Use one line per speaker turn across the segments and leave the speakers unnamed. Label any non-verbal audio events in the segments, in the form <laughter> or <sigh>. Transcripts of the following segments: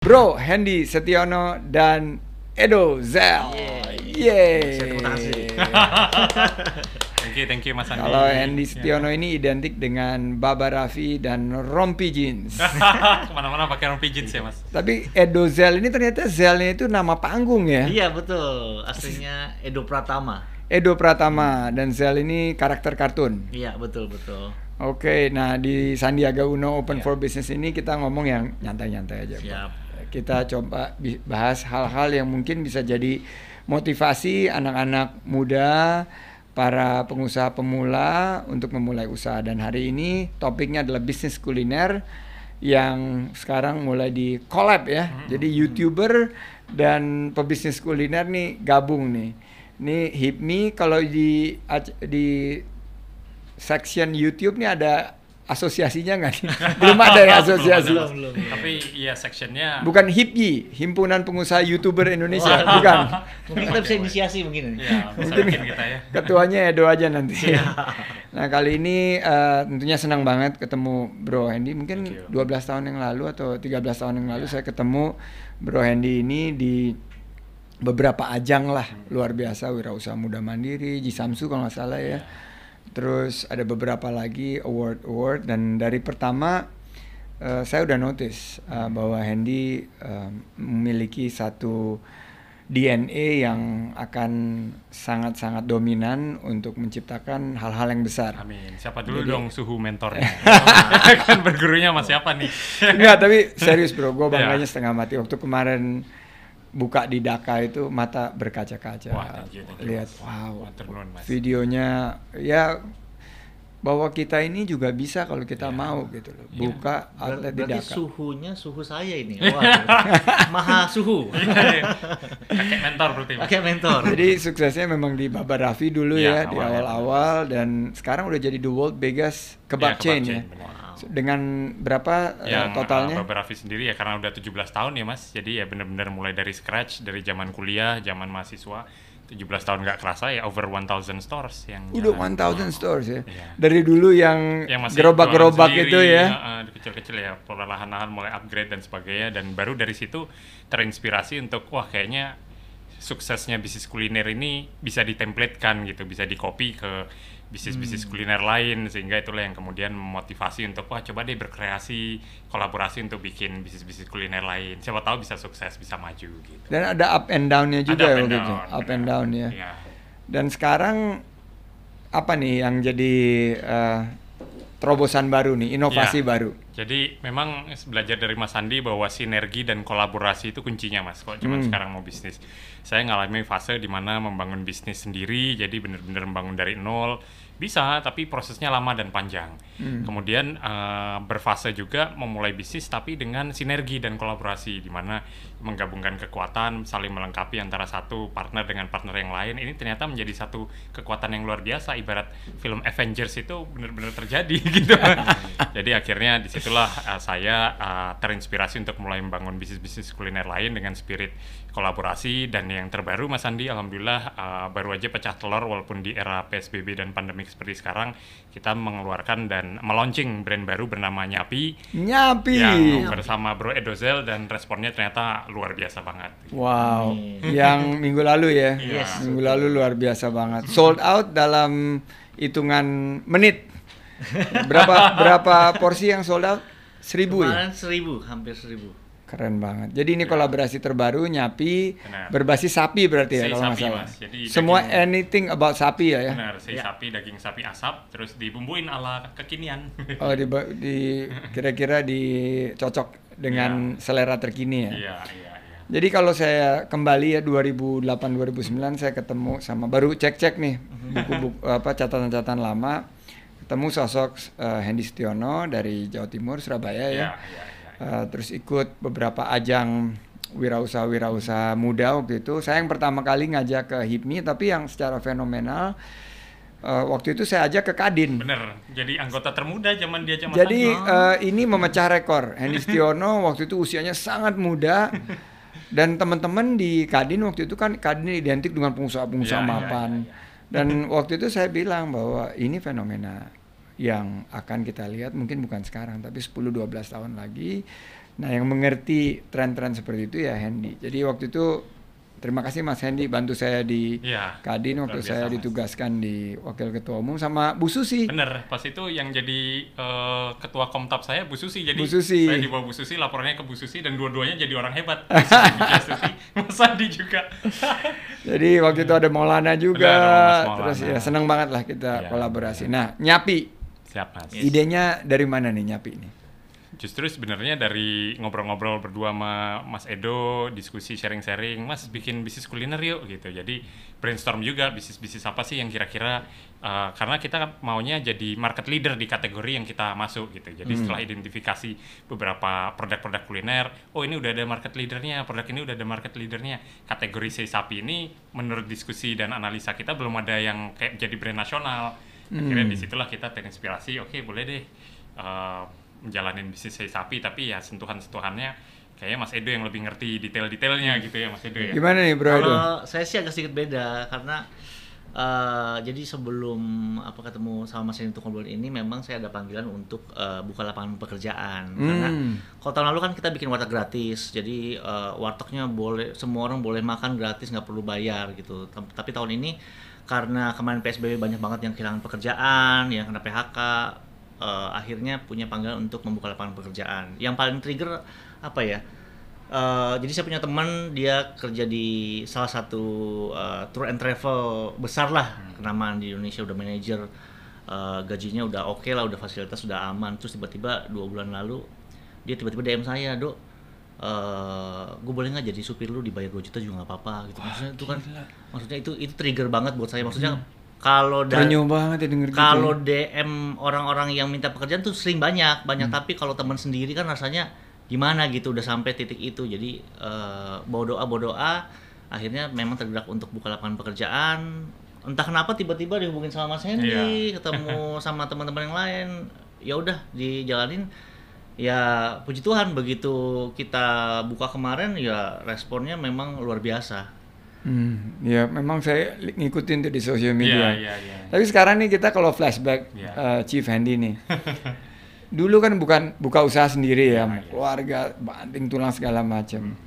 Bro Hendy Setiono dan Edo Zel. Yeay. <laughs>
Thank you, thank you Mas Andi.
Kalau Hendy Setiono ini identik dengan Baba Raffi dan Rompi Jeans. <laughs>
Ke mana-mana pakai rompi jeans ya Mas.
Tapi Edo Zel ini ternyata Zelnya itu nama panggung ya.
Iya betul, aslinya Edo Pratama.
Edo Pratama dan Zel ini karakter kartun.
Iya betul betul.
Oke, nah di Sandiaga Uno Open
Ya.
for Business ini kita ngomong yang nyantai-nyantai aja. Bro. Kita coba bahas hal-hal yang mungkin bisa jadi motivasi anak-anak muda, para pengusaha pemula untuk memulai usaha. Dan hari ini topiknya adalah bisnis kuliner yang sekarang mulai di collab ya. Jadi YouTuber dan pebisnis kuliner nih gabung nih. Ini Hipmi kalau di di section YouTube nih ada asosiasinya nggak nih? <laughs> Belum ada ya asosiasi.
Belum, belum.
Tapi iya sectionnya
Bukan HIPY, Himpunan Pengusaha YouTuber Indonesia, bukan.
Mungkin kita bisa inisiasi mungkin.
ya bisa
Mungkin
kita ya.
ketuanya Edo aja nanti. <laughs> nah kali ini eh, tentunya senang banget ketemu Bro Hendy. Mungkin
Thank you.
12 tahun yang lalu atau 13 tahun yang lalu saya ketemu Bro Hendy ini di beberapa ajang lah luar biasa wirausaha muda mandiri, Jisamsu kalau nggak salah ya. Terus ada beberapa lagi award award dan dari pertama eh, saya udah notice eh, bahwa Hendy eh, memiliki satu DNA yang akan sangat-sangat dominan untuk menciptakan hal-hal yang besar.
Amin. Siapa dulu
Jadi-
dong suhu mentornya? <laughs> kan bergurunya sama siapa nih?
Enggak, tapi serius bro, gue
Ya.
bangganya setengah mati. Waktu kemarin buka di Daka itu mata berkaca-kaca.
Wah, thank you, thank you,
Lihat,
Mas.
wow,
Mas.
videonya ya bahwa kita ini juga bisa kalau kita
Ya.
mau gitu loh.
Ya.
Buka
Ber-
outlet di
berarti
Daka.
suhunya suhu saya ini. <laughs> Waduh. Maha suhu. <laughs>
Kakek mentor berarti.
Pakai mentor.
Jadi suksesnya memang di Baba Raffi dulu ya,
Ya,
di awal-awal dan sekarang udah jadi the world biggest kebab
Ya,
chain ya.
benar.
Dengan berapa eh,
yang
totalnya?
uh, Baba Raffi sendiri ya karena udah 17 tahun ya Mas. Jadi ya benar-benar mulai dari scratch dari zaman kuliah, zaman mahasiswa. 17 tahun nggak kerasa ya over 1000 stores yang
Udah
jalan.
1000 stores ya.
Iya.
Dari dulu yang,
yang
gerobak-gerobak itu ya.
uh, di kecil-kecil ya perlahan-lahan mulai upgrade dan sebagainya dan baru dari situ terinspirasi untuk wah kayaknya suksesnya bisnis kuliner ini bisa ditemplatekan gitu bisa dikopi ke bisnis-bisnis
Hmm.
kuliner lain sehingga itulah yang kemudian memotivasi untuk wah coba deh berkreasi kolaborasi untuk bikin bisnis-bisnis kuliner lain siapa tahu bisa sukses bisa maju gitu
Dan ada up and down-nya juga
Ada
ya
up and
waktu itu.
down,
Up
benar.
and down ya.
Iya.
Dan sekarang apa nih yang jadi eh, terobosan baru nih, inovasi
Iya.
baru?
Jadi memang belajar dari Mas Andi bahwa sinergi dan kolaborasi itu kuncinya Mas. Kalau cuma
Hmm.
sekarang mau bisnis, saya ngalami fase di mana membangun bisnis sendiri, jadi benar-benar membangun dari nol bisa, tapi prosesnya lama dan panjang.
Hmm.
Kemudian eh, berfase juga memulai bisnis tapi dengan sinergi dan kolaborasi di mana menggabungkan kekuatan, saling melengkapi antara satu partner dengan partner yang lain. Ini ternyata menjadi satu kekuatan yang luar biasa. Ibarat film Avengers itu benar-benar terjadi <laughs> gitu. <laughs> Jadi akhirnya di situlah uh, saya uh, terinspirasi untuk mulai membangun bisnis-bisnis kuliner lain dengan spirit kolaborasi dan yang terbaru Mas Andi, alhamdulillah uh, baru aja pecah telur walaupun di era PSBB dan pandemik seperti sekarang kita mengeluarkan dan melaunching brand baru bernama Nyapi
Nyapi.
yang bersama Bro Edozel dan responnya ternyata luar biasa banget.
Wow, yang minggu lalu ya.
Yes.
Minggu lalu luar biasa banget. Sold out dalam hitungan menit. Berapa berapa porsi yang sold out? Seribu ya?
Kemarin seribu, hampir seribu.
Keren banget. Jadi ini kolaborasi terbaru Nyapi
Benar.
berbasis sapi berarti ya kalau
sapi. Mas. Jadi
Semua
daging-
anything about sapi ya ya.
Benar, si
Ya.
sapi daging sapi asap terus dibumbuin ala kekinian. <laughs>
Oh di, di kira-kira dicocok dengan selera terkini ya.
Iya, iya, iya.
Jadi kalau saya kembali ya 2008 2009 saya ketemu sama baru cek-cek nih buku-buku <laughs> apa catatan-catatan lama ketemu sosok eh, Hendy Setiono dari Jawa Timur Surabaya ya.
Iya, iya,
Eh, terus ikut beberapa ajang wirausaha-wirausaha muda waktu itu. Saya yang pertama kali ngajak ke HIPMI tapi yang secara fenomenal eh, waktu itu saya ajak ke Kadin.
Bener, jadi anggota termuda zaman dia zaman
Jadi eh, ini memecah rekor. Hendy Setiono waktu itu usianya sangat muda <laughs> dan teman-teman di Kadin waktu itu kan Kadin identik dengan pengusaha-pengusaha
iya,
mapan.
iya, iya.
Dan waktu itu saya bilang bahwa ini fenomena yang akan kita lihat mungkin bukan sekarang tapi 10 12 tahun lagi Nah, yang mengerti tren-tren seperti itu ya Hendy. Jadi waktu itu terima kasih Mas Hendy bantu saya di
Iya,
Kadin waktu
luar
saya
biasa, Mas.
ditugaskan di Wakil Ketua Umum sama Bu Susi.
Bener, pas itu yang jadi eh, ketua Komtab saya Bu Susi. Jadi
Bu Susi.
saya dibawa Bu Susi, laporannya ke Bu Susi dan dua-duanya jadi orang hebat. Bu Susi, <laughs> Mas Andi juga.
Jadi waktu itu ada Maulana juga.
Benar, Mas Maulana.
Terus ya senang banget lah kita
Iya,
kolaborasi. Nah, Nyapi,
Siap Mas.
idenya dari mana nih Nyapi ini?
Justru sebenarnya dari ngobrol-ngobrol berdua sama Mas Edo, diskusi sharing-sharing, Mas bikin bisnis kuliner yuk gitu. Jadi brainstorm juga bisnis-bisnis apa sih yang kira-kira uh, karena kita maunya jadi market leader di kategori yang kita masuk gitu. Jadi setelah identifikasi beberapa produk-produk kuliner, oh ini udah ada market leadernya, produk ini udah ada market leadernya. Kategori sei sapi ini menurut diskusi dan analisa kita belum ada yang kayak jadi brand nasional. Akhirnya di situlah kita terinspirasi, oke boleh deh uh, menjalanin bisnis sei sapi tapi ya sentuhan-sentuhannya kayaknya Mas Edo yang lebih ngerti detail-detailnya gitu ya Mas Edo ya.
Gimana nih Bro Edo?
Kalau saya sih agak sedikit beda karena eh, jadi sebelum apa ketemu sama Mas Yeni untuk ngobrol ini memang saya ada panggilan untuk eh, buka lapangan pekerjaan. Karena
Hmm.
kalau tahun lalu kan kita bikin warteg gratis jadi eh, wartegnya boleh semua orang boleh makan gratis nggak perlu bayar gitu. Tapi tahun ini karena kemarin PSBB banyak banget yang kehilangan pekerjaan yang kena PHK eh, akhirnya punya panggilan untuk membuka lapangan pekerjaan. Yang paling trigger apa ya Eh, jadi saya punya teman dia kerja di salah satu eh, tour and travel besar lah kenamaan di Indonesia udah manajer. Eh, gajinya udah oke lah udah fasilitas udah aman. Terus tiba-tiba dua bulan lalu dia tiba-tiba DM saya dok gue boleh nggak jadi supir lu? Dibayar 2 juta juga nggak apa-apa. Gitu. Maksudnya itu kan maksudnya itu itu trigger banget buat saya. Maksudnya kalau da-
Terenyuh banget ya denger gitu.
kalau DM orang-orang yang minta pekerjaan tuh sering banyak, banyak. Tapi kalau teman sendiri kan rasanya gimana gitu udah sampai titik itu. Jadi eh, bawa doa bawa doa akhirnya memang tergerak untuk buka lapangan pekerjaan. Entah kenapa tiba-tiba dihubungin sama Mas Hendy, ketemu <laughs> sama teman-teman yang lain. Ya udah dijalanin. Ya puji Tuhan begitu kita buka kemarin ya responnya memang luar biasa.
Hmm, ya memang saya ngikutin tuh di sosial media.
Iya, iya, iya.
Tapi sekarang nih kita kalau flashback
Iya.
eh, Chief Handy nih. <laughs> Dulu kan bukan buka usaha sendiri ya,
iya.
keluarga, banting tulang segala macam.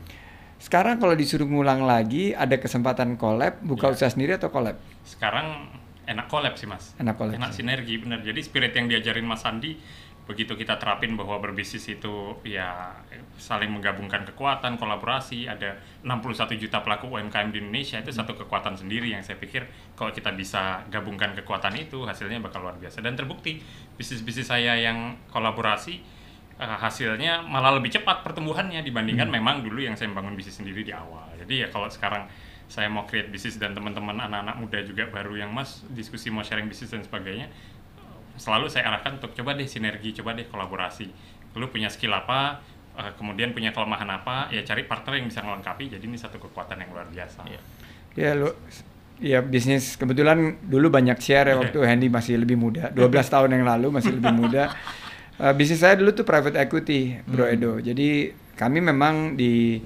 Sekarang kalau disuruh ngulang lagi, ada kesempatan collab, buka
Iya.
usaha sendiri atau collab?
Sekarang enak collab sih Mas.
Enak collab
Enak
sih.
sinergi bener. Jadi spirit yang diajarin Mas Andi begitu kita terapin bahwa berbisnis itu ya saling menggabungkan kekuatan, kolaborasi, ada 61 juta pelaku UMKM di Indonesia itu satu kekuatan sendiri yang saya pikir kalau kita bisa gabungkan kekuatan itu hasilnya bakal luar biasa dan terbukti bisnis-bisnis saya yang kolaborasi eh, hasilnya malah lebih cepat pertumbuhannya dibandingkan memang dulu yang saya membangun bisnis sendiri di awal. Jadi ya kalau sekarang saya mau create bisnis dan teman-teman anak-anak muda juga baru yang mas diskusi mau sharing bisnis dan sebagainya selalu saya arahkan untuk coba deh sinergi, coba deh kolaborasi. Lu punya skill apa, eh, kemudian punya kelemahan apa, ya cari partner yang bisa melengkapi. Jadi ini satu kekuatan yang luar biasa.
Iya.
Ya lu ya bisnis kebetulan dulu banyak share ya
Iya.
waktu Handy masih lebih muda 12 tahun yang lalu masih lebih muda <laughs> Eh, bisnis saya dulu tuh private equity Bro
Hmm.
Edo jadi kami memang di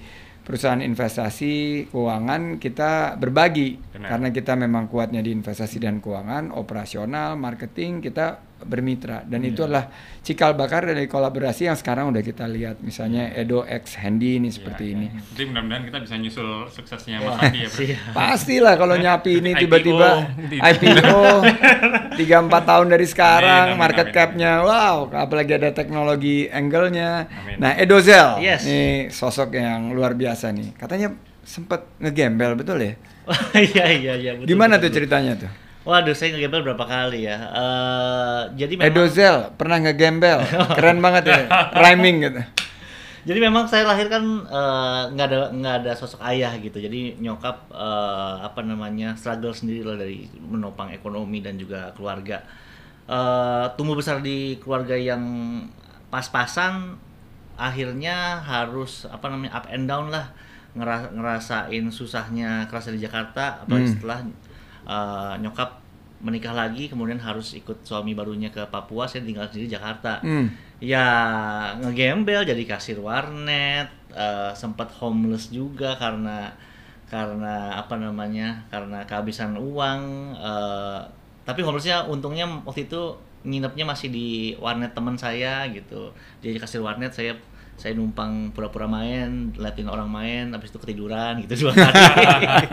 perusahaan investasi keuangan kita berbagi
Benar.
karena kita memang kuatnya di investasi dan keuangan operasional marketing kita bermitra dan
Iya.
itu adalah cikal bakar dari kolaborasi yang sekarang udah kita lihat misalnya Edo X Handy ini seperti
Iya,
ini
iya. Jadi mudah-mudahan kita bisa nyusul suksesnya Mas Andi ya.
Pastilah kalau nyapi ini <laughs> tiba-tiba IPO 3-4 <laughs> tahun dari sekarang
Amin, amin,
market capnya wow apalagi ada teknologi angle-nya. Nah Edozel
Yes.
nih sosok yang luar biasa nih katanya sempet ngegembel betul ya? <laughs>
Iya iya iya. betul,
Gimana
betul,
tuh ceritanya tuh?
Waduh, saya ngegembel berapa kali ya. Eh, jadi memang
Edozel pernah ngegembel keren banget ya rhyming gitu.
jadi memang saya lahir kan eh, nggak ada nggak ada sosok ayah gitu. Jadi nyokap eh, apa namanya struggle sendiri lah dari menopang ekonomi dan juga keluarga. Eh, tumbuh besar di keluarga yang pas-pasan, akhirnya harus apa namanya up and down lah ngera- ngerasain susahnya kerasa di Jakarta. Apalagi
Hmm.
setelah eh, nyokap menikah lagi, kemudian harus ikut suami barunya ke Papua, saya tinggal sendiri di Jakarta
Hmm.
ya ngegembel jadi kasir warnet eh, sempat homeless juga karena karena apa namanya karena kehabisan uang eh, tapi homelessnya untungnya waktu itu nginepnya masih di warnet teman saya gitu jadi kasir warnet saya saya numpang pura-pura main, liatin orang main, habis itu ketiduran gitu <laughs> dua hari.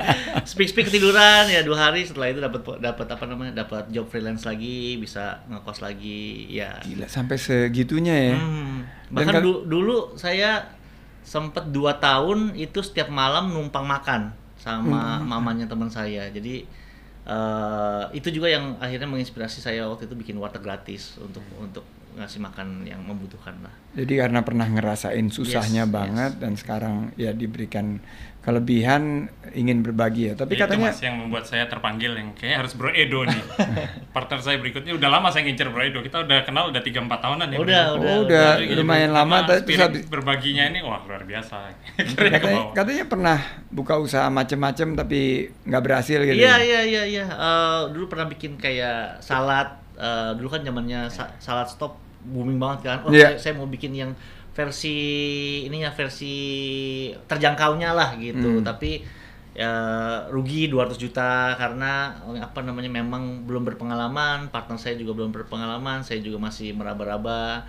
speak speak ketiduran ya dua hari setelah itu dapat dapat apa namanya dapat job freelance lagi, bisa ngekos lagi ya.
Gila sampai segitunya ya.
Hmm. Bahkan
kan-
du- dulu saya sempet dua tahun itu setiap malam numpang makan sama
Hmm.
mamanya teman saya. Jadi eh, itu juga yang akhirnya menginspirasi saya waktu itu bikin warteg gratis untuk untuk ngasih makan yang membutuhkan lah.
Jadi karena pernah ngerasain susahnya
Yes,
banget dan sekarang ya diberikan kelebihan ingin berbagi ya. Tapi
Itu
katanya
mas yang membuat saya terpanggil yang kayaknya harus Bro Edo nih. <laughs> Partner saya berikutnya udah lama saya ngincer Bro Edo. Kita udah kenal udah 3 4 tahunan ya.
Udah,
Bro.
oh, udah
Jadi
lumayan lama tapi habis-
berbaginya ini wah luar biasa. <laughs> Ke
katanya, katanya pernah buka usaha macem-macem tapi nggak berhasil gitu.
Iya
ya?
iya iya iya. Eh, dulu pernah bikin kayak salad. Eh, dulu kan zamannya sa- salad stop booming banget kan. Oh
Iya.
saya, saya mau bikin yang versi ininya versi terjangkaunya lah gitu.
Hmm.
Tapi ya rugi 200 juta karena apa namanya memang belum berpengalaman. Partner saya juga belum berpengalaman. Saya juga masih meraba-raba.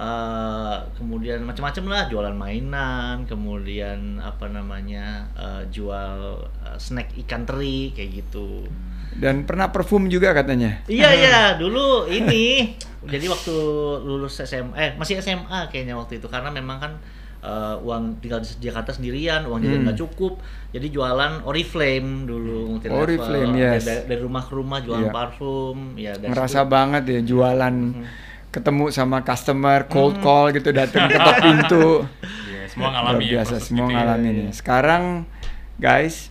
Eh, kemudian macam-macam lah jualan mainan, kemudian apa namanya eh, jual eh, snack ikan teri kayak gitu.
Dan pernah parfum juga katanya.
Iya <laughs> iya dulu ini jadi waktu lulus SMA eh masih SMA kayaknya waktu itu karena memang kan eh, uang tinggal di Jakarta sendirian uang jajan
Hmm.
nggak cukup jadi jualan Oriflame dulu.
Oriflame,
Dari-
yes.
dari, dari rumah ke rumah jualan
Iya.
parfum ya dari
Ngerasa
situ-
banget ya jualan
Hmm.
ketemu sama customer cold call gitu datang ketok <laughs> pintu.
Iya, semua
Luar
ngalami ya.
biasa semua
gitu ya.
ngalamin ya. Sekarang guys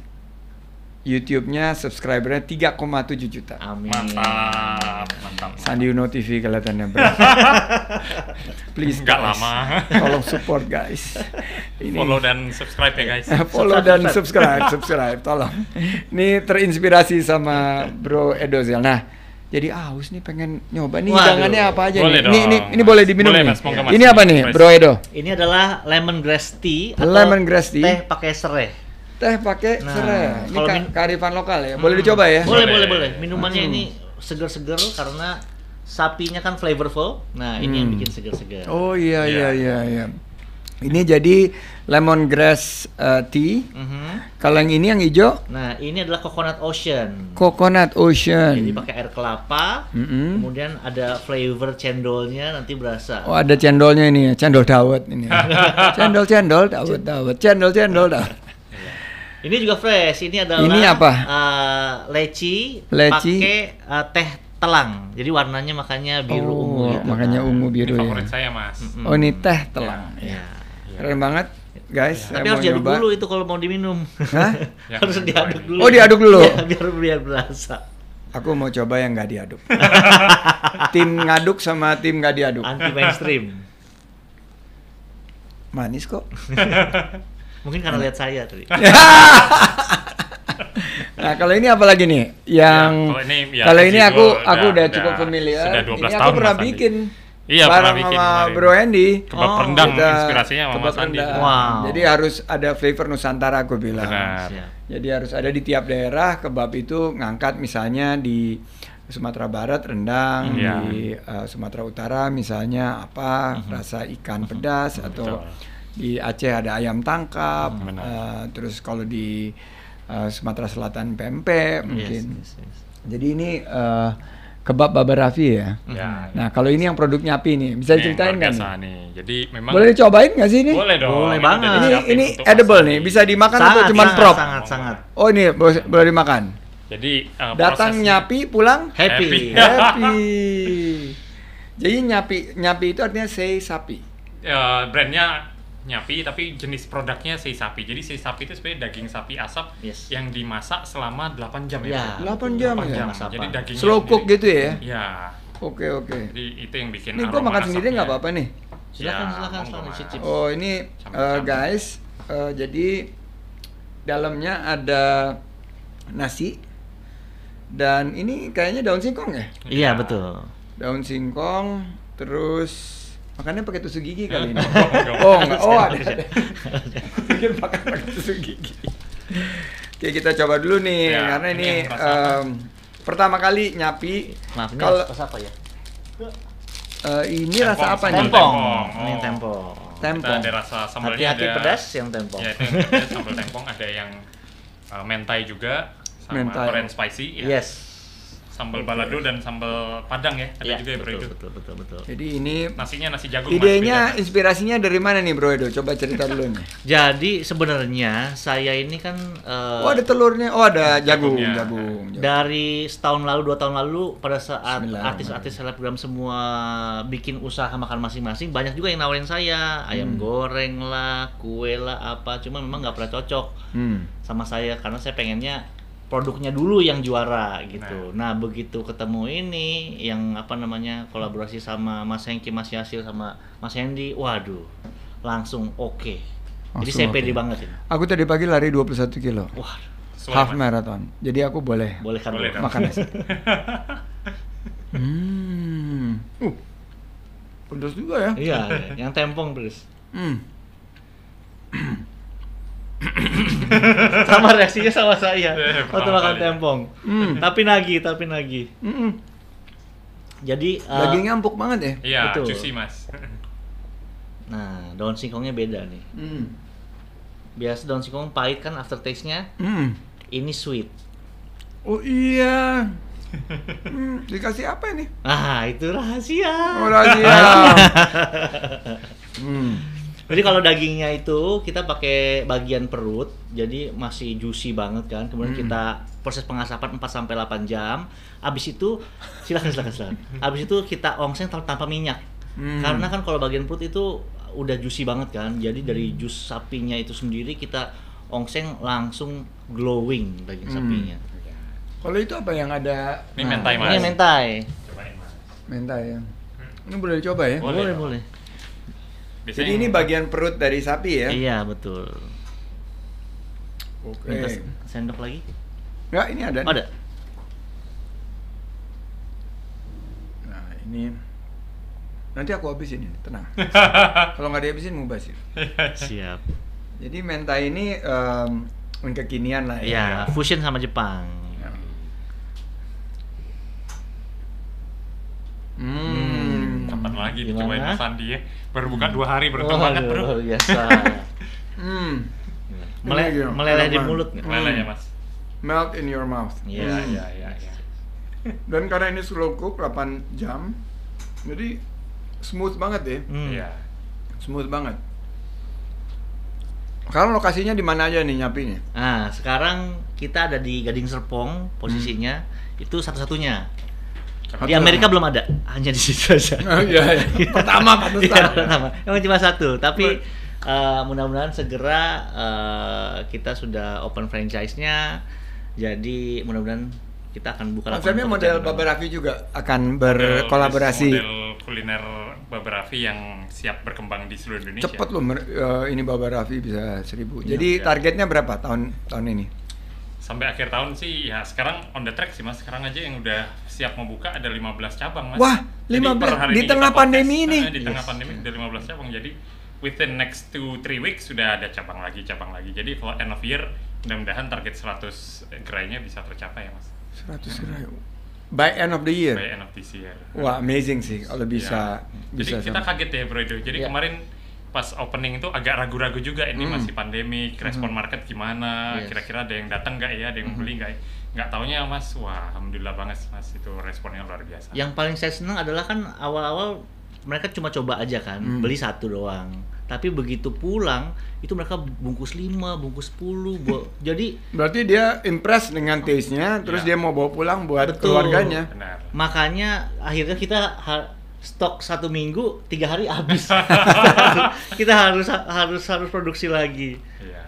YouTube-nya subscribernya 3,7 juta.
Amin.
Mantap, mantap.
Sandi Uno TV kelihatannya bro. <laughs> Please
Nggak
guys,
lama.
Tolong support guys. <laughs> Ini
Follow dan subscribe ya guys. <laughs>
follow
Subscribe,
dan subscribe, subscribe, tolong. Ini terinspirasi sama Bro Edozel. Nah, jadi aus nih pengen nyoba nih
Waduh.
hidangannya apa aja
Boleh
nih. Ini, ini ini
Mas.
boleh diminum
Boleh,
nih.
Mas. Monggo, Mas.
Ini apa nih,
Fresh.
Bro Edo?
Ini adalah lemongrass tea atau
Lemongrass tea.
teh pakai serai.
Teh pakai
Nah,
serai. Ini ka- kearifan lokal ya. Boleh
Hmm.
dicoba ya?
Boleh,
Boleh.
boleh, boleh. Minumannya
Hmm.
ini seger-seger karena sapinya kan flavorful. Nah, ini yang
Hmm.
bikin seger-seger.
Oh iya iya
Iya.
iya iya. Ini jadi lemongrass uh, tea.
Mhm.
Kalau yang ini yang hijau
Nah, ini adalah coconut ocean.
coconut ocean.
Jadi pakai air kelapa,
Mm-mm.
kemudian ada flavor cendolnya nanti berasa.
Oh ada cendolnya ini ya, cendol dawet ini. <laughs> cendol cendol dawet dawet, cendol cendol dawet.
Ini juga fresh. Ini adalah
Ini apa?
eh, leci,
Leci.
pakai eh, teh telang. Jadi warnanya makanya biru
Oh,
ungu gitu.
makanya
kan.
ungu
Ini
biru
favorit
ya.
saya mas.
Mm-mm.
Oh ini teh telang.
Ya.
Keren banget guys. saya
Tapi harus diaduk
nyoba.
dulu itu kalau mau diminum.
Hah?
Ya, <laughs>
harus
diaduk
diaduk
dulu.
dulu.
Oh, diaduk dulu?
Iya, biar biar berasa.
Aku mau coba yang nggak diaduk. <laughs> tim ngaduk sama tim nggak diaduk.
Anti mainstream.
Manis kok. <laughs>
Mungkin karena lihat saya tadi. <laughs>
Nah kalau ini apa lagi nih? Yang
Ya, kalau ini ya,
kalau ini aku
udah-
aku udah,
udah
cukup familiar.
sudah 12
ini aku
tahun,
pernah
Mas Andi.
bikin.
Iya,
bareng
pernah bikin
sama
kemarin.
Bro Andy.
Kebab
Oh,
rendang
Kita
inspirasinya sama Mas Andi.
Wow.
Jadi harus ada flavor Nusantara aku bilang.
Benar.
Siap.
Jadi harus ada di tiap daerah kebab itu ngangkat misalnya di Sumatera Barat rendang,
Iya.
di eh, Sumatera Utara misalnya apa rasa ikan pedas atau
Betul.
Di Aceh ada ayam tangkap,
Benar.
eh, terus kalau di eh, Sumatera Selatan pempek mungkin.
Yes, yes, yes.
Jadi ini eh, kebab Baba Raffi ya.
Ya,
Nah kalau ini yang produk nyapi nih, bisa
ini
diceritain nggak
biasa
nih?
nih. Jadi memang
Boleh dicobain nggak sih ini?
Boleh dong.
Boleh banget.
Ini ini edible nih, bisa dimakan atau
Sangat,
cuma
sangat,
prop?
Sangat, sangat.
Oh ini boleh, boleh dimakan.
Jadi uh,
Datang
prosesnya-
nyapi, pulang
Happy.
Happy. <laughs>
happy. Jadi nyapi nyapi itu artinya sei sapi.
Eh, brandnya nyapi tapi jenis produknya sei sapi. Jadi sei sapi itu sebenarnya daging sapi asap
Yes.
yang dimasak selama 8 jam
Ya.
ya.
8 jam
8
ya?
jam. Jadi dagingnya
Slow cook
sendiri.
gitu ya?
Iya.
Oke oke.
Jadi itu yang bikin
Ini gua makan sendiri nggak apa-apa nih.
Silakan,
Ya,
silakan, cicip.
Oh ini
campur.
guys, eh, jadi dalamnya ada nasi dan ini kayaknya daun singkong ya.
Iya, betul.
Daun singkong, terus makannya pakai tusuk gigi kali ini. <laughs> Oh enggak, oh ada. ada. <laughs> Pikir makan pakai tusuk gigi. Oke kita coba dulu nih
Ya,
karena
ini
em, pertama kali nyapi.
Maaf, ini
Kalau
rasa apa ya?
eh, ini
Tempong,
rasa apa nih?
Tempong.
Tempong.
Ini
Oh.
tempong.
Tempong.
Kita ada rasa sambalnya
Hati-hati
ada
pedas yang tempong.
Ya, itu yang pedas, sambal tempong ada yang uh, mentai juga sama
Mentai.
Korean spicy ya.
Yes.
Sambal balado dan sambal padang ya. Ada
Iya,
juga ya bro
betul,
itu.
betul, betul, betul.
Jadi ini
Nasinya nasi jagung
idenya,
beda.
inspirasinya dari mana nih Bro Edo? Coba cerita dulu nih. <laughs>
Jadi sebenarnya saya ini kan eh,
Oh ada telurnya, oh ada jagung,
Jagungnya.
jagung. jagung.
dari setahun lalu dua tahun lalu pada saat artis-artis selebgram semua bikin usaha makan masing-masing banyak juga yang nawarin saya ayam
Hmm.
goreng lah kue lah apa cuma memang nggak pernah cocok
Hmm.
sama saya karena saya pengennya produknya dulu yang juara gitu. Nah, begitu ketemu ini yang apa namanya kolaborasi sama Mas Hengki, Mas Yasil sama Mas Hendy, waduh, langsung oke. Jadi
Langsung
saya pede banget ini.
Aku tadi pagi lari 21 kilo.
Wah,
half marathon. Jadi aku boleh
boleh kan?
Boleh
makan nasi. <laughs> hmm. Uh. Pedas juga ya.
Iya, yang tempong terus.
Hmm. <clears throat> <laughs>
sama reaksinya sama saya
Eh,
waktu
pertama
makan tempong.
Hmm.
Tapi nagih, tapi nagih.
Mm-mm.
Jadi eh,
Dagingnya empuk banget ya.
Iya,
Betul.
juicy Mas. <laughs>
Nah, daun singkongnya beda nih.
Hmm.
Biasa daun singkong pahit kan aftertaste-nya.
Hmm.
Ini sweet.
Oh iya. Hmm, dikasih apa ini?
Ah, itu rahasia.
Oh rahasia. <laughs> hmm.
Jadi kalau dagingnya itu kita pakai bagian perut, jadi masih juicy banget kan. Kemudian
Hmm.
kita proses pengasapan 4 sampai 8 jam. Habis itu silakan silakan silakan. Habis itu kita ongseng tanpa, tanpa minyak.
Hmm.
Karena kan kalau bagian perut itu udah juicy banget kan. Jadi dari jus sapinya itu sendiri kita ongseng langsung glowing daging
Hmm.
sapinya.
Kalau itu apa yang ada?
Ini mentai, Mas.
Ini mentai.
Cobain Mas.
Mentai ya. Ini boleh dicoba ya.
Boleh
Boleh, boleh.
Biasanya
Jadi ini bagian perut dari sapi ya?
Iya, betul.
Oke.
Minta sendok lagi?
Enggak, ini ada.
Oh, ada.
Nah, ini nanti aku habisin ini, tenang. <laughs> Kalau nggak dihabisin mubazir.
Siap.
Jadi mentai ini em, kekinian lah ya.
Iya, fusion sama Jepang.
Hmm.
Lagi
Gimana?
dicobain Mas Andi ya? Baru buka dua hari beruntung
Oh,
banget bro.
luar biasa. <laughs>
Hmm.
Mele- meleleh di mulut nggak?
Lele ya Mas.
Melt in your mouth.
Iya,
Iya,
Hmm.
iya, iya. iya. <laughs>
Dan karena ini slow cook 8 jam, jadi smooth banget ya.
Hmm.
Iya.
Smooth banget. Sekarang lokasinya di mana aja nih nyapinya?
Nah, sekarang kita ada di Gading Serpong, posisinya itu satu-satunya. Di Amerika belum ada, hanya di situ aja. <laughs>
Oh, iya, iya. Pertama pantesan.
Iya, pertama. Emang cuma satu, tapi eh, mudah-mudahan segera eh, kita sudah open franchise-nya. Jadi mudah-mudahan kita akan buka
Konsepnya model. Babarafi juga akan berkolaborasi.
Model kuliner Babarafi yang siap berkembang di seluruh Indonesia.
Cepet loh eh, ini Babarafi bisa seribu.
Iya,
Jadi
iya.
targetnya berapa tahun tahun ini?
Sampai akhir tahun sih ya sekarang on the track sih Mas. Sekarang aja yang udah siap membuka ada 15 cabang Mas.
Wah,
Jadi
15
per hari
di tengah
podcast,
pandemi ini.
di tengah
Yes.
pandemi udah 15 cabang. Jadi within next 2 3 weeks sudah ada cabang lagi, cabang lagi. Jadi kalau end of year mudah-mudahan target 100 gerainya bisa tercapai ya Mas.
100 gerai. By end of the year.
By end of this year.
Wah, amazing sih kalau bisa
Ya.
bisa
Jadi kita kaget ya Bro Edo. Jadi
Ya.
kemarin pas opening itu agak ragu-ragu juga ini
Hmm.
masih pandemi, respon market gimana,
Yes.
kira-kira ada yang datang nggak ya, ada yang beli nggak ya. Nggak taunya Mas, wah alhamdulillah banget Mas itu responnya luar biasa.
Yang paling saya senang adalah kan awal-awal mereka cuma coba aja kan,
Hmm.
beli satu doang. Tapi begitu pulang itu mereka bungkus 5, bungkus 10. bo- <laughs> Jadi
Berarti dia impress dengan taste-nya, terus
Ya.
dia mau bawa pulang buat
Betul.
keluarganya.
Benar.
makanya akhirnya kita ha- stok satu minggu tiga hari habis. <laughs> kita harus harus harus produksi lagi.
Iya.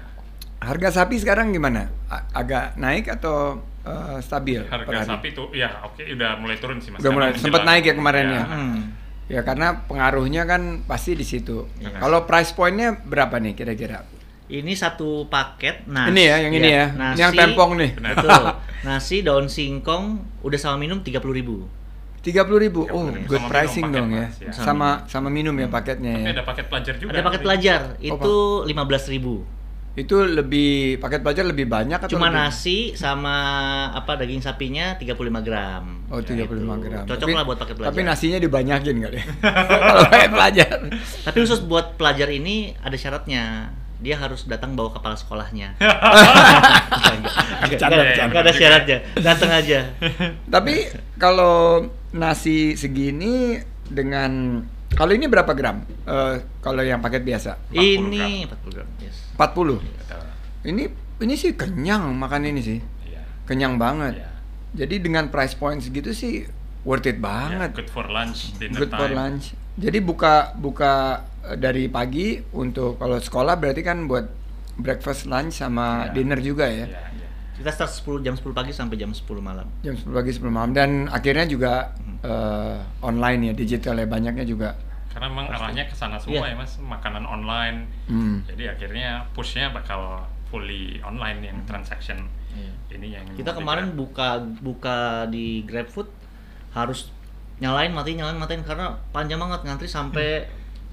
Harga sapi sekarang gimana? A- agak naik atau eh, stabil?
Harga
hari?
sapi tuh ya oke udah mulai turun sih Mas.
Udah mulai, sempat naik ya kemarin ya?
Hmm.
Ya karena pengaruhnya kan pasti di situ.
Iya.
Kalau price point-nya berapa nih kira-kira?
Ini satu paket nasi.
Ini ya, yang ini ya.
Nasi,
Ini yang tempong nih.
Betul. Nasi daun singkong udah sama minum 30.000 ribu.
Tiga puluh ribu, oh
30.000
good
sama
pricing
minum
dong ya.
Mas, ya.
Sama sama minum ya paketnya
Tapi
ya.
ada paket pelajar juga.
Ada paket pelajar
Oh,
itu 15.000 ribu.
Itu lebih paket pelajar lebih banyak atau
Cuma
lebih-
nasi sama apa daging sapinya 35 gram.
Oh, 35
Gitu.
gram.
Cocok
Tapi-
lah buat paket pelajar.
Tapi nasinya dibanyakin kali. ya? <laughs> Kalau paket pelajar.
Tapi khusus buat pelajar ini ada syaratnya. Dia harus datang bawa kepala sekolahnya. <laughs> Nggak ada syaratnya. Datang aja.
Tapi kalau nasi segini dengan kalau ini berapa gram? Eh, kalau yang paket biasa?
40
ini 40 gram. Yes.
40.
Betul.
Ini ini sih kenyang makan ini sih.
Iya.
Kenyang banget.
Iya.
Jadi dengan price point segitu sih worth it
Ya,
banget.
good for lunch, dinner
Good for
time.
lunch. Jadi buka buka dari pagi untuk kalau sekolah berarti kan buat breakfast, lunch sama
Iya.
dinner juga ya.
Iya, iya.
Kita start 10 jam 10 pagi sampai jam 10 malam.
Jam 10 pagi sebelum malam dan akhirnya juga eh, online ya digital ya banyaknya juga.
Karena memang arahnya ke sana semua
Iya.
ya mas, makanan online.
Hmm.
Jadi akhirnya pushnya bakal fully online yang transaction
Iya.
ini yang
Kita kemarin buka buka di GrabFood harus nyalain matiin nyalain matiin karena panjang banget ngantri sampai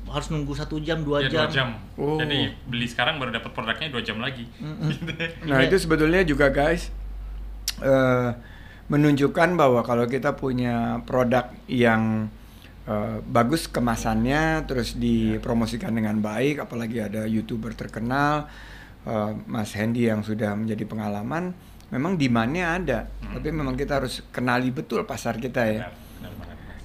harus nunggu satu jam dua
Ya,
jam.
jam.
Oh.
Jadi beli sekarang baru dapat produknya dua jam lagi.
Nah itu sebetulnya juga guys eh, menunjukkan bahwa kalau kita punya produk yang eh, bagus kemasannya, terus dipromosikan dengan baik, apalagi ada youtuber terkenal, eh, Mas Hendy yang sudah menjadi pengalaman, memang demandnya ada, tapi memang kita harus kenali betul pasar kita ya.
Benar.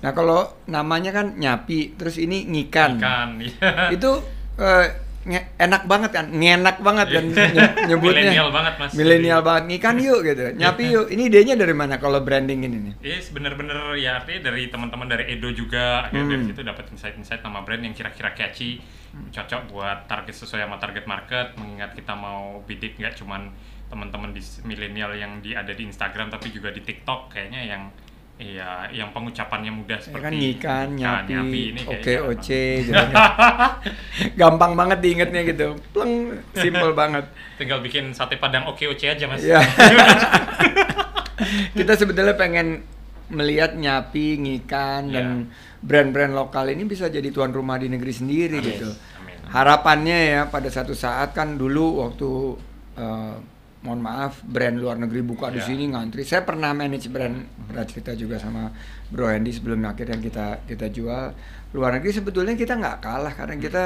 Nah kalau namanya kan nyapi, terus ini ngikan,
Ikan, iya. <laughs>
itu eh, nge- enak banget kan, ngenak banget kan nye- nyebutnya. <laughs>
Milenial banget, Mas.
Milenial banget, ngikan yuk gitu, <laughs> nyapi yuk. Ini idenya dari mana kalau branding ini nih?
Iya, bener-bener ya artinya dari teman-teman dari Edo juga, akhirnya dari
Hmm.
situ dapat insight-insight nama brand yang kira-kira catchy, cocok buat target sesuai sama target market. Mengingat kita mau bidik nggak cuman teman-teman di milenial yang di ada di Instagram, tapi juga di TikTok kayaknya yang Iya, yang pengucapannya mudah
Ya
seperti
kan ngikan,
ikan,
nyapi,
ini
oke
kayaknya
oce gitu. kan. <laughs> Gampang banget diingetnya gitu. Pleng, simple <laughs> banget.
Tinggal bikin sate padang oke oce aja mas.
Ya. <laughs> Kita sebetulnya pengen melihat nyapi, ngikan dan
Ya.
brand-brand lokal ini bisa jadi tuan rumah di negeri sendiri
Amin.
gitu.
Amin.
Harapannya ya pada satu saat kan dulu waktu eh, mohon maaf brand luar negeri buka di
Ya.
sini ngantri. Saya pernah manage brand pernah cerita juga sama Bro Hendy sebelum akhirnya kita kita jual luar negeri sebetulnya kita nggak kalah karena kita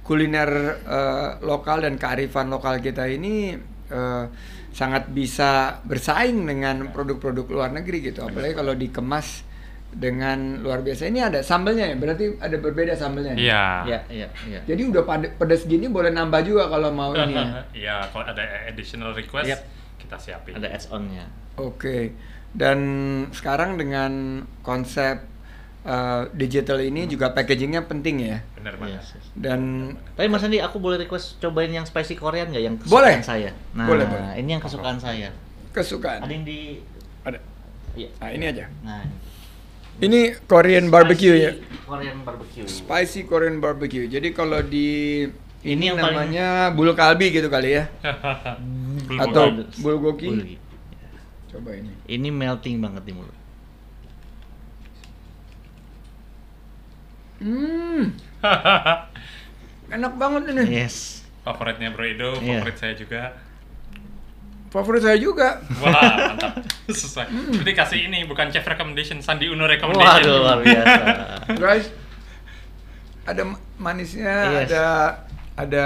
kuliner eh, lokal dan kearifan lokal kita ini eh, sangat bisa bersaing dengan produk-produk luar negeri gitu. Apalagi kalau dikemas dengan luar biasa. Ini ada sambelnya ya, berarti ada berbeda sambelnya. nih?
Iya.
Iya, iya, iya.
Jadi udah pedas gini boleh nambah juga kalau mau ini ya. <laughs>
Iya, kalau ada additional request
Yep.
kita siapin.
Ada add-on-nya.
Oke. Dan sekarang dengan konsep uh, digital ini juga packagingnya penting ya.
Bener banget.
Yes, yes.
Dan
Tapi Mas Andi, aku boleh request cobain yang spicy Korean nggak yang kesukaan
Boleh.
saya? Nah,
Boleh, boleh.
ini yang kesukaan saya.
kesukaan.
Ada yang di
Ada.
Iya.
Nah, ini aja.
Nah,
Ini Korean barbecue ya.
spicy Korean barbecue.
Spicy Korean barbecue. Jadi kalau di ini,
Ini yang paling-
namanya bulu kalbi gitu kali ya. <laughs> Atau
buka.
bulgogi.
Bulgogi.
Coba ini.
Ini melting banget di mulut.
Hmm. <laughs> Enak banget ini.
Yes.
favoritnya Bro Edo,
Iya.
favorit saya juga.
Favorit saya juga.
Wah, mantap. <laughs> Sesuai. Berarti kasih ini bukan chef recommendation, Sandi Uno recommendation.
Waduh, luar biasa.
Guys, ada ma- manisnya,
Yes.
ada ada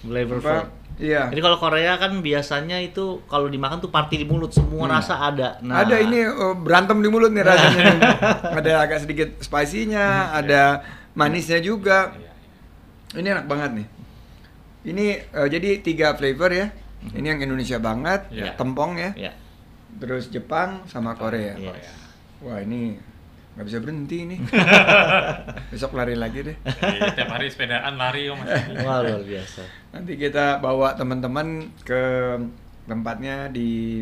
Flavorful.
apa? Iya.
Jadi kalau Korea kan biasanya itu kalau dimakan tuh party di mulut, semua rasa ada. Nah,
Ada ini uh, berantem di mulut nih rasanya. nih. <laughs> ada agak sedikit spicy-nya, ada manisnya juga.
Iya, iya.
Ini enak banget nih. Ini uh, jadi tiga flavor ya. Ini yang Indonesia banget,
Iya.
tempong ya.
Ya.
Terus Jepang sama Korea.
Iya.
Korea.
Wah ini nggak bisa berhenti nih. <laughs> Besok lari lagi deh.
Jadi tiap hari sepedaan lari oh mas. <laughs>
Wah, luar biasa.
Nanti kita bawa teman-teman ke tempatnya di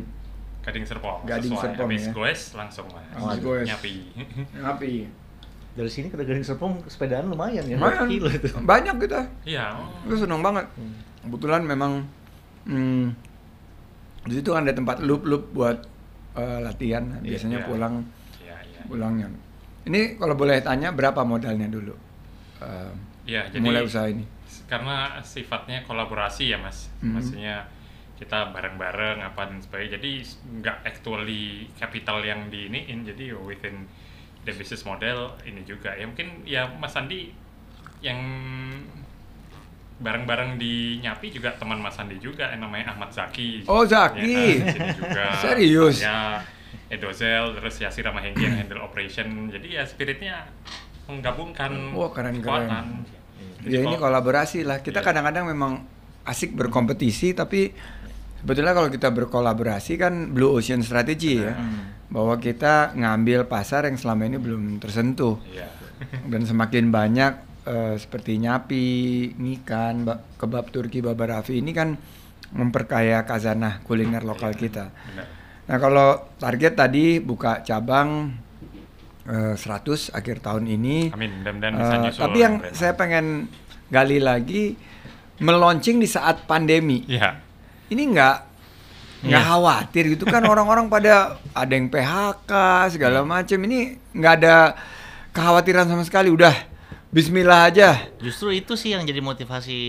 Gading Serpong.
Gading
Sesuai.
Serpong,
Habis
ya.
goes langsung.
Habis goes.
Nyapi. <laughs>
Api.
Dari sini ke Gading Serpong sepedaan lumayan ya,
Lumayan.
4 kilo itu.
Banyak kita.
Iya. oh.
Gue seneng banget. Kebetulan memang hmm, di situ kan ada tempat loop-loop buat eh, latihan. Biasanya
iya.
pulang
Iya, iya.
pulangnya. Ini kalau boleh tanya berapa modalnya dulu? Eh,
Iya, jadi
mulai usaha ini.
karena sifatnya kolaborasi ya mas,
Mhm.
maksudnya kita bareng-bareng apa dan sebagainya. Jadi nggak actually capital yang diiniin, jadi within the business model ini juga ya mungkin ya Mas Andi yang bareng-bareng di Nyapi juga teman Mas Andi juga yang namanya Ahmad Zaki.
Oh, Zaki.
Ya, sini juga.
Serius?
Ya, Edozel, terus Yasir sama Hengki yang handle operation. Jadi ya spiritnya menggabungkan
Wah, keren-keren.
kekuatan. Jadi
Ya ini kolaborasi lah. Kita
Iya.
kadang-kadang memang asik berkompetisi tapi sebetulnya kalau kita berkolaborasi kan blue ocean strategy ya.
Hmm.
Bahwa kita ngambil pasar yang selama ini belum tersentuh.
Iya.
Dan semakin banyak eh, seperti Nyapi, Ngikan, ba- kebab Turki, Babarafi ini kan memperkaya kazanah kuliner lokal kita.
Benar.
Nah kalau target tadi buka cabang eh, 100 akhir tahun ini.
Amin, mudah-mudahan bisa
Eh,
nyusul
tapi yang saya pengen gali lagi meluncing di saat pandemi.
Iya.
Ini nggak nggak
Iya.
khawatir gitu kan <laughs> orang-orang pada ada yang PHK segala
Iya.
macam ini nggak ada kekhawatiran sama sekali udah Bismillah aja.
Justru itu sih yang jadi motivasi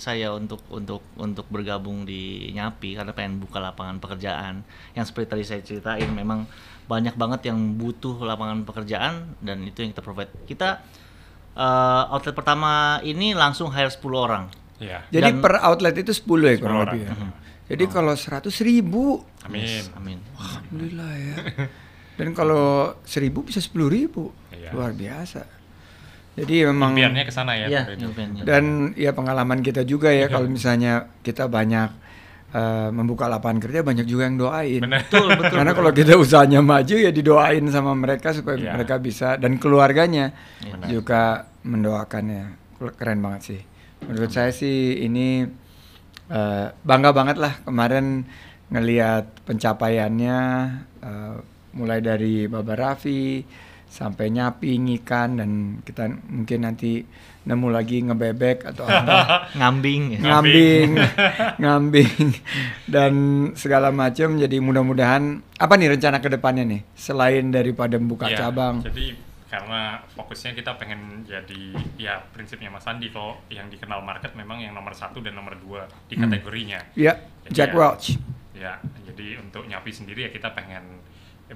saya untuk untuk untuk bergabung di Nyapi karena pengen buka lapangan pekerjaan. Yang seperti tadi saya ceritain memang banyak banget yang butuh lapangan pekerjaan dan itu yang kita provide. Kita eh, outlet pertama ini langsung hire 10 orang.
Iya.
Jadi
Dan-
per outlet itu 10 ya kurang
10
lebih ya.
orang.
Jadi kalau 100 ribu,
Amin.
Yes, amin.
alhamdulillah ya. Dan kalau 1000 bisa 10 ribu,
Iya.
luar biasa. Jadi memang
Impiannya ke sana ya.
Iya, impiannya.
dan ya pengalaman kita juga ya kalau misalnya kita banyak eh, membuka lapangan kerja banyak juga yang doain.
Benar.
betul, betul.
Karena kalau kita usahanya maju ya didoain sama mereka supaya
Iya.
mereka bisa dan keluarganya
Iya.
Benar.
juga mendoakannya. Keren banget sih. Menurut saya sih ini eh, bangga banget lah kemarin ngelihat pencapaiannya eh, mulai dari Baba Raffi sampai nyapi ngikan dan kita mungkin nanti nemu lagi ngebebek atau apa <laughs>
Ngambing ya.
ngambing <laughs> ngambing dan segala macam jadi mudah-mudahan apa nih rencana ke depannya nih selain daripada membuka
Iya,
cabang
Jadi karena fokusnya kita pengen jadi ya prinsipnya Mas Andi kalau yang dikenal market memang yang nomor satu dan nomor dua di
Hmm.
kategorinya.
ya
Jadi
Jack
ya,
Welch
Ya, jadi untuk Nyapi sendiri ya kita pengen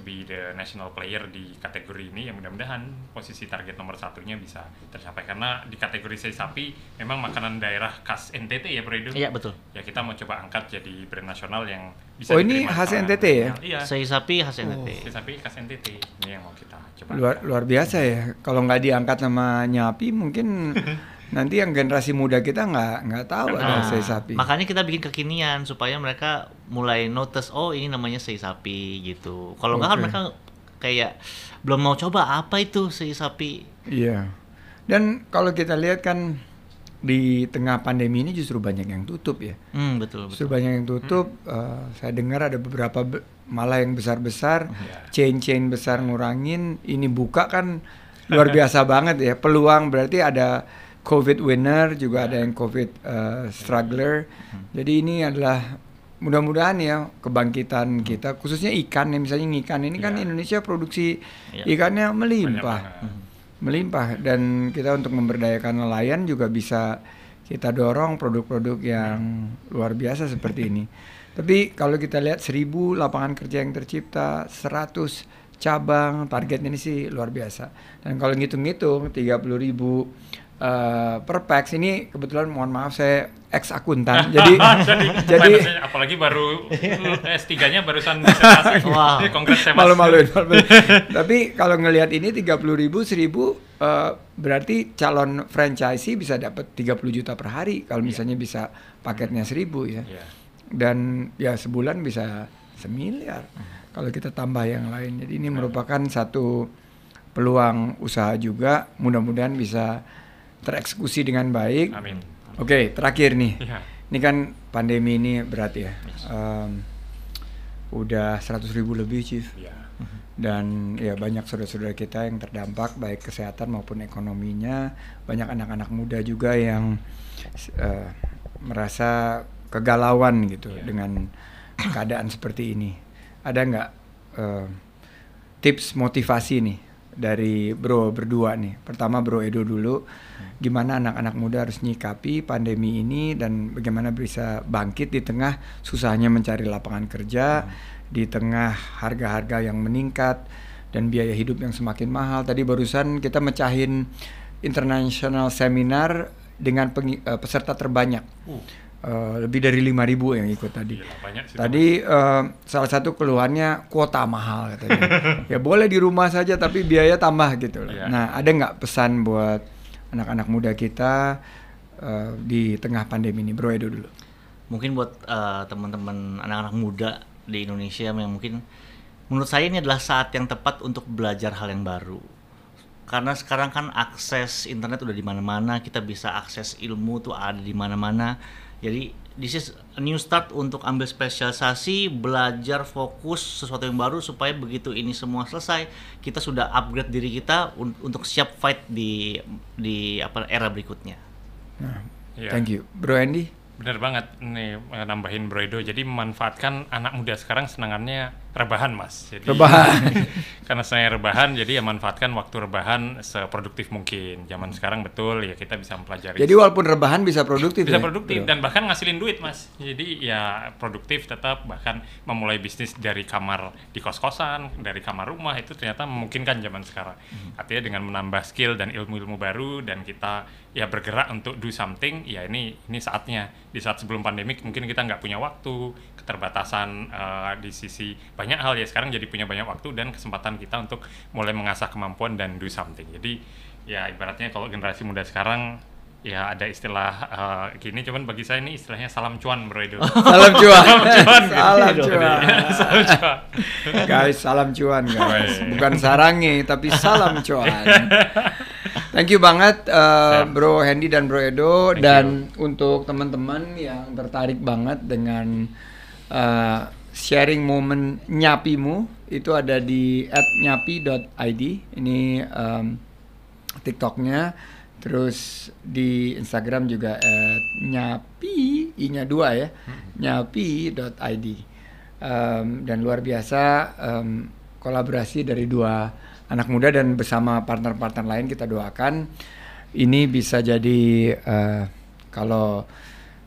be the national player di kategori ini ya mudah-mudahan posisi target nomor satunya bisa tercapai karena di kategori sei sapi memang makanan daerah khas NTT ya Bro Edo?
Iya, betul.
Ya kita mau coba angkat jadi brand nasional yang bisa
Oh, ini khas NTT ya?
Iya.
Sei sapi khas NTT.
Sei sapi khas NTT ini yang mau kita coba.
luar luar biasa ya kalau nggak diangkat sama nyapi mungkin <laughs> nanti yang generasi muda kita nggak nggak tahu ada
Nah,
sei sapi
makanya kita bikin kekinian supaya mereka mulai notice oh ini namanya sei sapi gitu. Kalau nggak kan mereka kayak belum mau coba apa itu sei sapi.
iya dan kalau kita lihat kan di tengah pandemi ini justru banyak yang tutup ya
Hmm, betul
Justru
betul.
banyak yang tutup. eh, saya dengar ada beberapa be- malah yang besar-besar,
Iya.
chain-chain besar ngurangin. Ini buka kan luar biasa banget ya. Peluang berarti ada COVID winner, juga ada yang COVID eh, struggler. Jadi ini adalah mudah-mudahan ya kebangkitan kita, khususnya ikan ya. Misalnya ikan ini kan
Iya.
Indonesia produksi
Iya.
ikannya melimpah
banget.
melimpah dan kita untuk memberdayakan nelayan juga bisa kita dorong produk-produk yang luar biasa seperti ini. <laughs> Tapi kalau kita lihat 1000 lapangan kerja yang tercipta, 100 cabang, targetnya ini sih luar biasa. Dan kalau ngitung-ngitung 30.000 ribu eh, per pax ini kebetulan mohon maaf saya ex akuntan. <laughs> jadi
jadi, apalagi baru <laughs> S3-nya barusan disertasi.
Wow.
Kongres saya
malu-maluin. malu-maluin. Tapi kalau ngelihat ini 30 ribu, 1000 eh, berarti calon franchisee bisa dapat 30 juta per hari kalau misalnya bisa paketnya 1000 ya.
Iya.
Dan ya sebulan bisa semiliar kalau kita tambah yang lain. Jadi ini merupakan satu peluang usaha juga. Mudah-mudahan bisa tereksekusi dengan baik.
Amin.
Oke, terakhir nih.
Iya. <laughs>
Ini kan pandemi ini berat ya. Em, udah 100 ribu lebih, Chief
Iya.
dan ya banyak saudara-saudara kita yang terdampak baik kesehatan maupun ekonominya banyak anak-anak muda juga yang eh, merasa kegalauan gitu
Iya.
dengan keadaan seperti ini ada nggak eh, tips motivasi nih dari Bro berdua nih. Pertama Bro Edo dulu, gimana anak-anak muda harus nyikapi pandemi ini dan bagaimana bisa bangkit di tengah susahnya mencari lapangan kerja, di tengah harga-harga yang meningkat dan biaya hidup yang semakin mahal. Tadi barusan kita mecahin international seminar dengan eh, peserta terbanyak.
Uh,
Eh, lebih dari 5.000 yang ikut tadi.
gila, banyak sih.
Tadi eh, salah satu keluhannya kuota mahal katanya. <laughs> ya boleh di rumah saja tapi biaya tambah gitu loh.
Iya.
Nah ada nggak pesan buat anak-anak muda kita eh, di tengah pandemi ini, Bro Edo dulu.
mungkin buat eh, teman-teman anak-anak muda di Indonesia yang mungkin menurut saya ini adalah saat yang tepat untuk belajar hal yang baru karena sekarang kan akses internet udah di mana-mana kita bisa akses ilmu tuh ada di mana-mana jadi this is a new start untuk ambil spesialisasi belajar fokus sesuatu yang baru supaya begitu ini semua selesai kita sudah upgrade diri kita un- untuk siap fight di di apa era berikutnya
Nah,
Iya.
Thank you, Bro Andy.
Bener banget nih eh, nambahin Bro Edo. Jadi memanfaatkan anak muda sekarang senangannya rebahan mas. Jadi,
Rebahan. <laughs>
karena saya rebahan, jadi ya manfaatkan waktu rebahan seproduktif mungkin. Zaman sekarang betul ya kita bisa mempelajari.
Jadi walaupun rebahan bisa produktif.
bisa
ya,
produktif
Bro?
dan bahkan ngasilin duit mas. Jadi ya produktif tetap bahkan memulai bisnis dari kamar di kos kosan, dari kamar rumah itu ternyata memungkinkan zaman sekarang. Artinya dengan menambah skill dan ilmu-ilmu baru dan kita ya bergerak untuk do something, ya ini ini saatnya di saat sebelum pandemik mungkin kita nggak punya waktu, keterbatasan eh, di sisi banyak hal ya sekarang jadi punya banyak waktu dan kesempatan kita untuk mulai mengasah kemampuan dan do something. Jadi ya ibaratnya kalau generasi muda sekarang ya ada istilah eh, gini cuman bagi saya ini istilahnya salam cuan bro itu <laughs>
Salam cuan.
cuan, gitu. <laughs>
salam
Jadi,
cuan.
salam cuan
guys, salam cuan guys. Bukan sarangi tapi salam cuan. <laughs> Thank you banget uh. Bro Hendy dan Bro Edo
Thank
dan untuk teman-teman yang tertarik banget dengan uh, sharing momen nyapimu itu ada di @nyapi.id. Ini um, TikToknya. Terus di Instagram juga @nyapi, i-nya dua ya. nyapi.id. Um, dan luar biasa um, kolaborasi dari dua anak muda dan bersama partner-partner lain kita doakan ini bisa jadi uh, kalau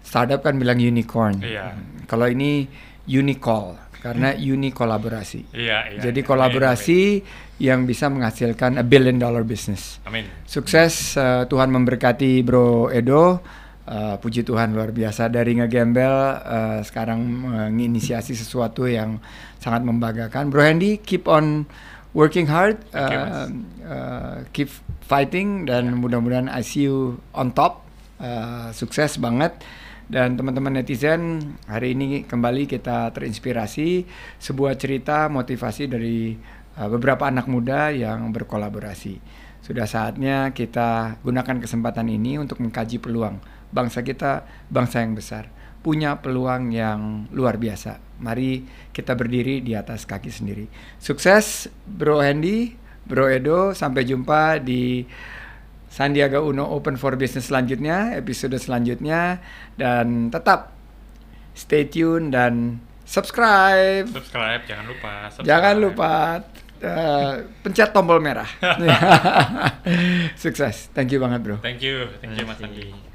startup kan bilang unicorn.
Iya.
Kalau ini unicol karena uni kolaborasi.
iya iya
Jadi
iya.
kolaborasi yang bisa menghasilkan a billion dollar business.
amin,
Sukses uh, Tuhan memberkati Bro Edo. Uh, puji Tuhan luar biasa dari ngegembel uh, sekarang menginisiasi sesuatu yang sangat membanggakan. Bro Hendy keep on working hard, uh, uh, keep fighting dan mudah-mudahan I see you on top. Uh, sukses banget dan teman-teman netizen hari ini kembali kita terinspirasi sebuah cerita motivasi dari uh, beberapa anak muda yang berkolaborasi. Sudah saatnya kita gunakan kesempatan ini untuk mengkaji peluang bangsa kita, bangsa yang besar, punya peluang yang luar biasa. Mari kita berdiri di atas kaki sendiri. Sukses Bro Hendy, Bro Edo, sampai jumpa di Sandiaga Uno Open for Business selanjutnya, episode selanjutnya dan tetap stay tune dan subscribe.
subscribe jangan lupa subscribe.
Jangan lupa eh, pencet tombol merah. <laughs> <laughs> Sukses. Thank you banget, Bro.
thank you thank you mas. Andi